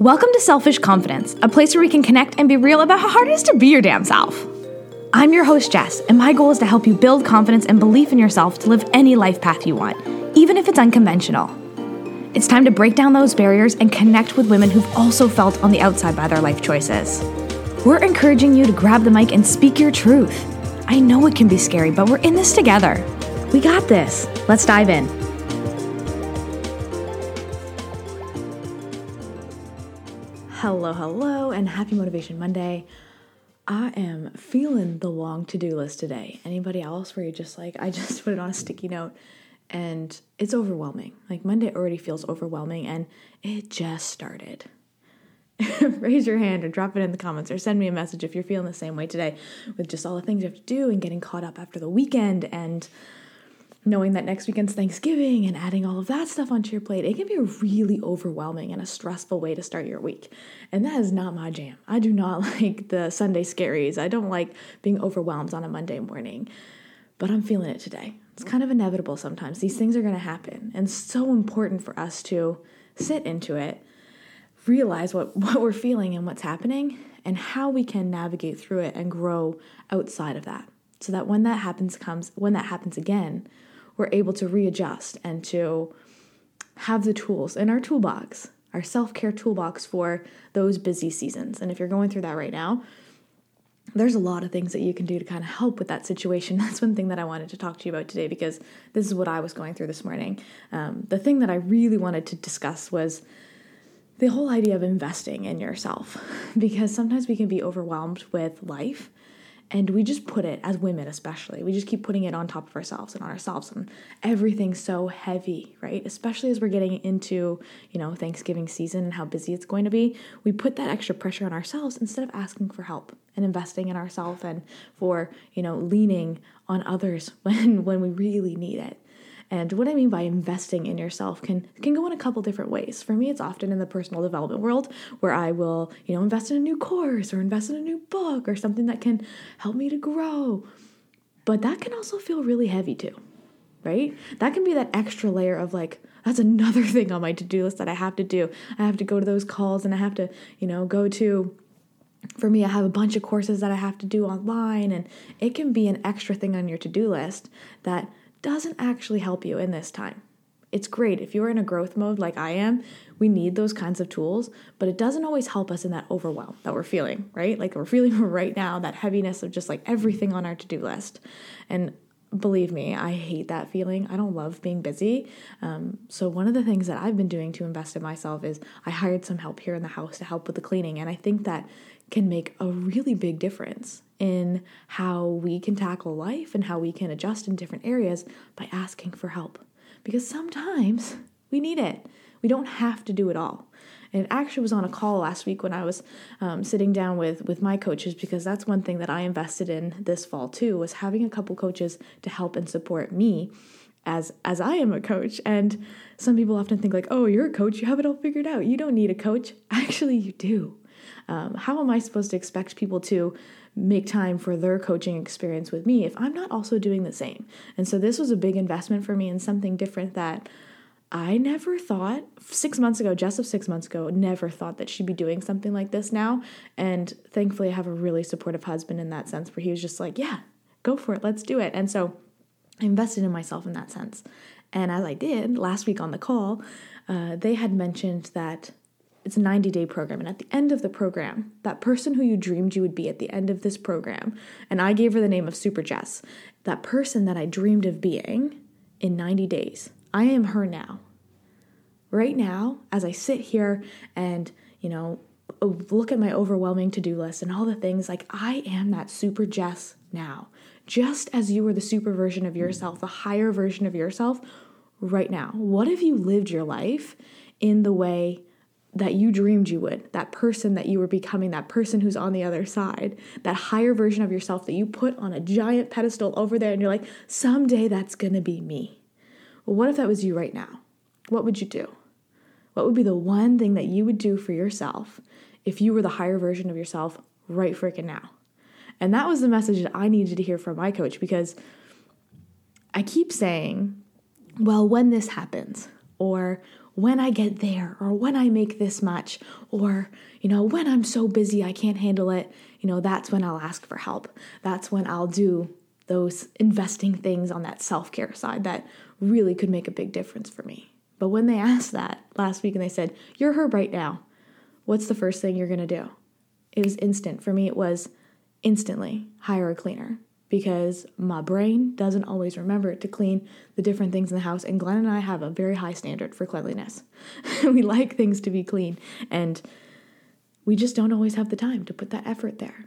Welcome to Selfish Confidence, a place where we can connect and be real about how hard it is to be your damn self. I'm your host, Jess, and my goal is to help you build confidence and belief in yourself to live any life path you want, even if it's unconventional. It's time to break down those barriers and connect with women who've also felt on the outside by their life choices. We're encouraging you to grab the mic and speak your truth. I know it can be scary, but we're in this together. We got this. Let's dive in. Hello, hello, and happy Motivation Monday. I am feeling the long to do list today. Anybody else where you're just like, I just put it on a sticky note and it's overwhelming. Like Monday already feels overwhelming and it just started. Raise your hand or drop it in the comments or send me a message if you're feeling the same way today with just all the things you have to do and getting caught up after the weekend and knowing that next weekend's Thanksgiving and adding all of that stuff onto your plate, it can be a really overwhelming and a stressful way to start your week. And that is not my jam. I do not like the Sunday scaries. I don't like being overwhelmed on a Monday morning, but I'm feeling it today. It's kind of inevitable sometimes. These things are going to happen. And so important for us to sit into it, realize what, what we're feeling and what's happening, and how we can navigate through it and grow outside of that. So that when that happens comes when that happens again, we're able to readjust and to have the tools in our toolbox, our self care toolbox for those busy seasons. And if you're going through that right now, there's a lot of things that you can do to kind of help with that situation. That's one thing that I wanted to talk to you about today because this is what I was going through this morning. Um, the thing that I really wanted to discuss was the whole idea of investing in yourself because sometimes we can be overwhelmed with life and we just put it as women especially we just keep putting it on top of ourselves and on ourselves. And everything's so heavy right? Especially as we're getting into you know thanksgiving season and how busy it's going to be we put that extra pressure on ourselves instead of asking for help and investing in ourselves and for you know leaning on others when when we really need it and what I mean by investing in yourself can can go in a couple different ways. For me, it's often in the personal development world where I will, you know, invest in a new course or invest in a new book or something that can help me to grow. But that can also feel really heavy too, right? That can be that extra layer of like, that's another thing on my to-do list that I have to do. I have to go to those calls and I have to, you know, go to for me, I have a bunch of courses that I have to do online, and it can be an extra thing on your to do list that doesn't actually help you in this time. It's great if you're in a growth mode like I am, we need those kinds of tools, but it doesn't always help us in that overwhelm that we're feeling, right? Like we're feeling right now, that heaviness of just like everything on our to do list. And believe me, I hate that feeling. I don't love being busy. Um, so, one of the things that I've been doing to invest in myself is I hired some help here in the house to help with the cleaning. And I think that can make a really big difference in how we can tackle life and how we can adjust in different areas by asking for help. Because sometimes we need it. We don't have to do it all. And it actually was on a call last week when I was um, sitting down with with my coaches because that's one thing that I invested in this fall too was having a couple coaches to help and support me as as I am a coach. And some people often think like, "Oh, you're a coach. You have it all figured out. You don't need a coach." Actually, you do. Um, how am I supposed to expect people to make time for their coaching experience with me if I'm not also doing the same? And so this was a big investment for me and something different that I never thought six months ago, just of six months ago, never thought that she'd be doing something like this now. And thankfully, I have a really supportive husband in that sense where he was just like, yeah, go for it, let's do it. And so I invested in myself in that sense. And as I did last week on the call, uh, they had mentioned that it's a 90 day program. And at the end of the program, that person who you dreamed you would be at the end of this program, and I gave her the name of Super Jess, that person that I dreamed of being in 90 days, I am her now. Right now, as I sit here and, you know, look at my overwhelming to do list and all the things, like I am that Super Jess now. Just as you were the super version of yourself, the higher version of yourself right now. What if you lived your life in the way that you dreamed you would, that person that you were becoming, that person who's on the other side, that higher version of yourself that you put on a giant pedestal over there, and you're like, someday that's gonna be me. Well, what if that was you right now? What would you do? What would be the one thing that you would do for yourself if you were the higher version of yourself right freaking now? And that was the message that I needed to hear from my coach because I keep saying, well, when this happens, or when I get there, or when I make this much, or, you know, when I'm so busy I can't handle it, you know, that's when I'll ask for help. That's when I'll do those investing things on that self care side that really could make a big difference for me. But when they asked that last week and they said, You're her right now, what's the first thing you're gonna do? It was instant. For me, it was instantly hire a cleaner because my brain doesn't always remember to clean the different things in the house. And Glenn and I have a very high standard for cleanliness. we like things to be clean, and we just don't always have the time to put that effort there.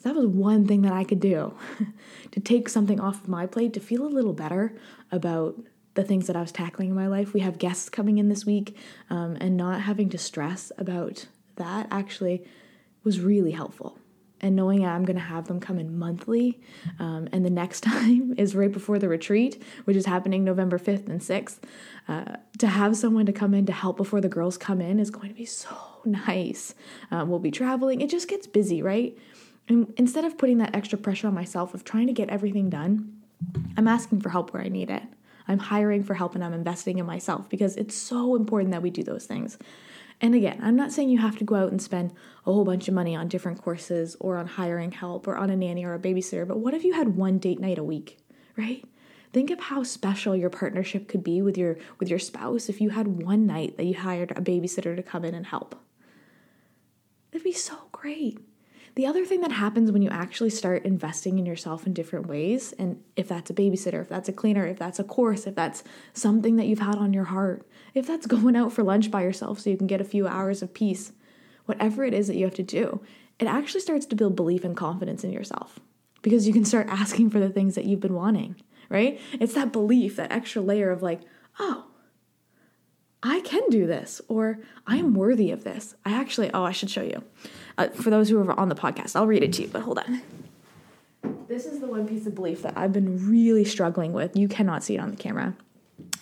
So that was one thing that I could do to take something off of my plate to feel a little better about the things that I was tackling in my life. We have guests coming in this week, um, and not having to stress about that actually was really helpful and knowing I'm going to have them come in monthly. Um, and the next time is right before the retreat, which is happening November 5th and 6th. Uh, to have someone to come in to help before the girls come in is going to be so nice. Um, we'll be traveling. It just gets busy, right? And instead of putting that extra pressure on myself of trying to get everything done, I'm asking for help where I need it. I'm hiring for help and I'm investing in myself because it's so important that we do those things. And again, I'm not saying you have to go out and spend a whole bunch of money on different courses or on hiring help or on a nanny or a babysitter, but what if you had one date night a week, right? Think of how special your partnership could be with your with your spouse if you had one night that you hired a babysitter to come in and help. It'd be so great. The other thing that happens when you actually start investing in yourself in different ways, and if that's a babysitter, if that's a cleaner, if that's a course, if that's something that you've had on your heart, if that's going out for lunch by yourself so you can get a few hours of peace, whatever it is that you have to do, it actually starts to build belief and confidence in yourself because you can start asking for the things that you've been wanting, right? It's that belief, that extra layer of like, oh, I can do this, or I am worthy of this. I actually, oh, I should show you. Uh, for those who are on the podcast, I'll read it to you, but hold on. This is the one piece of belief that I've been really struggling with. You cannot see it on the camera.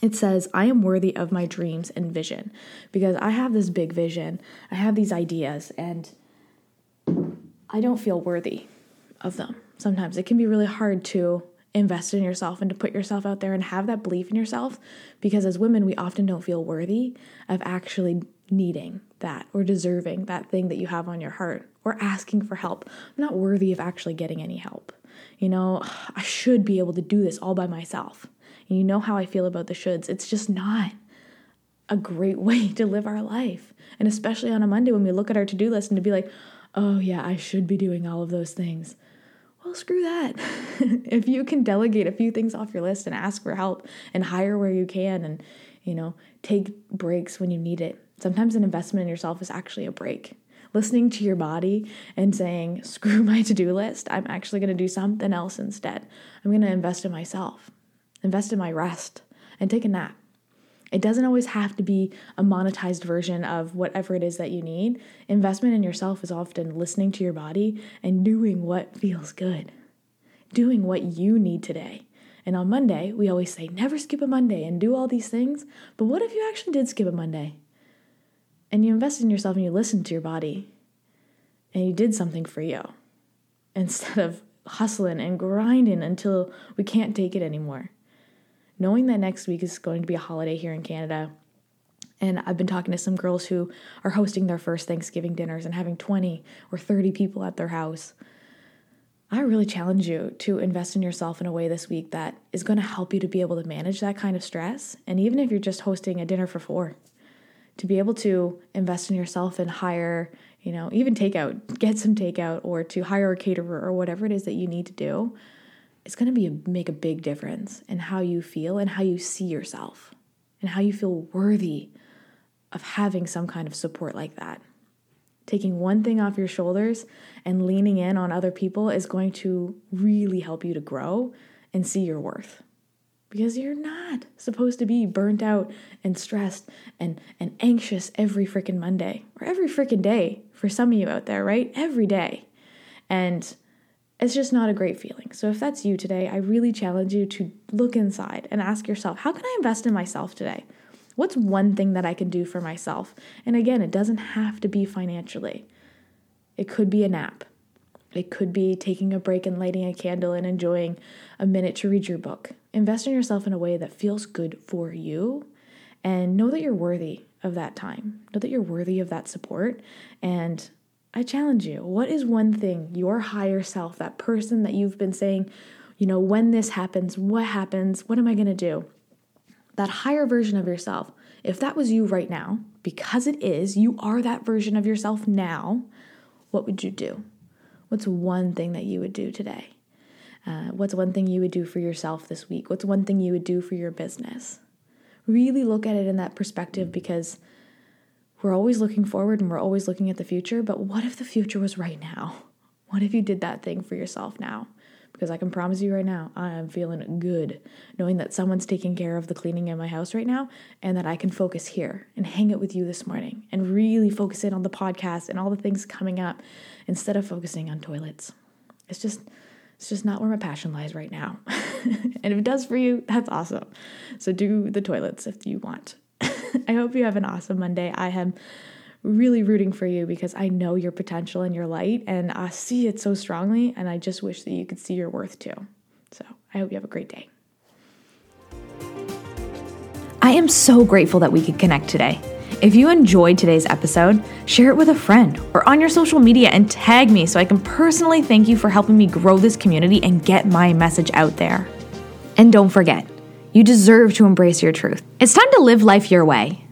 It says, I am worthy of my dreams and vision because I have this big vision. I have these ideas, and I don't feel worthy of them. Sometimes it can be really hard to invest in yourself and to put yourself out there and have that belief in yourself because as women we often don't feel worthy of actually needing that or deserving that thing that you have on your heart or asking for help. I'm not worthy of actually getting any help. You know, I should be able to do this all by myself. And you know how I feel about the shoulds. It's just not a great way to live our life. And especially on a Monday when we look at our to do list and to be like, oh, yeah, I should be doing all of those things well, screw that. if you can delegate a few things off your list and ask for help and hire where you can and, you know, take breaks when you need it. Sometimes an investment in yourself is actually a break. Listening to your body and saying, screw my to do list, I'm actually going to do something else instead. I'm going to invest in myself, invest in my rest, and take a nap. It doesn't always have to be a monetized version of whatever it is that you need. Investment in yourself is often listening to your body and doing what feels good, doing what you need today. And on Monday, we always say, never skip a Monday and do all these things. But what if you actually did skip a Monday? And you invested in yourself and you listened to your body and you did something for you instead of hustling and grinding until we can't take it anymore knowing that next week is going to be a holiday here in Canada. And I've been talking to some girls who are hosting their first Thanksgiving dinners and having 20 or 30 people at their house. I really challenge you to invest in yourself in a way this week that is going to help you to be able to manage that kind of stress. And even if you're just hosting a dinner for four, to be able to invest in yourself and hire, you know, even takeout, get some takeout, or to hire a caterer or whatever it is that you need to do it's going to be a, make a big difference in how you feel and how you see yourself and how you feel worthy of having some kind of support like that. Taking one thing off your shoulders and leaning in on other people is going to really help you to grow and see your worth. Because you're not supposed to be burnt out and stressed and, and anxious every freaking Monday or every freaking day for some of you out there, right? Every day. And it's just not a great feeling. So if that's you today, I really challenge you to look inside and ask yourself, how can I invest in myself today? What's one thing that I can do for myself? And again, it doesn't have to be financially. It could be a nap. It could be taking a break and lighting a candle and enjoying a minute to read your book. Invest in yourself in a way that feels good for you and know that you're worthy of that time. Know that you're worthy of that support. And I challenge you what is one thing your higher self, that person that you've been saying, you know, when this happens, what happens, what am I going to do? That higher version of yourself, if that was you right now, because it is, you are that version of yourself now, what would you do? What's one thing that you would do today? Uh, what's one thing you would do for yourself this week? What's one thing you would do for your business? Really look at it in that perspective because we're always looking forward and we're always looking at the future. But what if the future was right now? What if you did that thing for yourself now? Because I can promise you right now, I am feeling good knowing that someone's taking care of the cleaning in my house right now and that I can focus here and hang it with you this morning and really focus in on the podcast and all the things coming up instead of focusing on toilets. It's just it's just not where my passion lies right now. and if it does for you, that's awesome. So do the toilets if you want. I hope you have an awesome Monday. I am really rooting for you because I know your potential and your light, and I see it so strongly, and I just wish that you could see your worth too. So I hope you have a great day. I am so grateful that we could connect today. If you enjoyed today's episode, share it with a friend or on your social media and tag me so I can personally thank you for helping me grow this community and get my message out there. And don't forget, you deserve to embrace your truth. It's time to live life your way.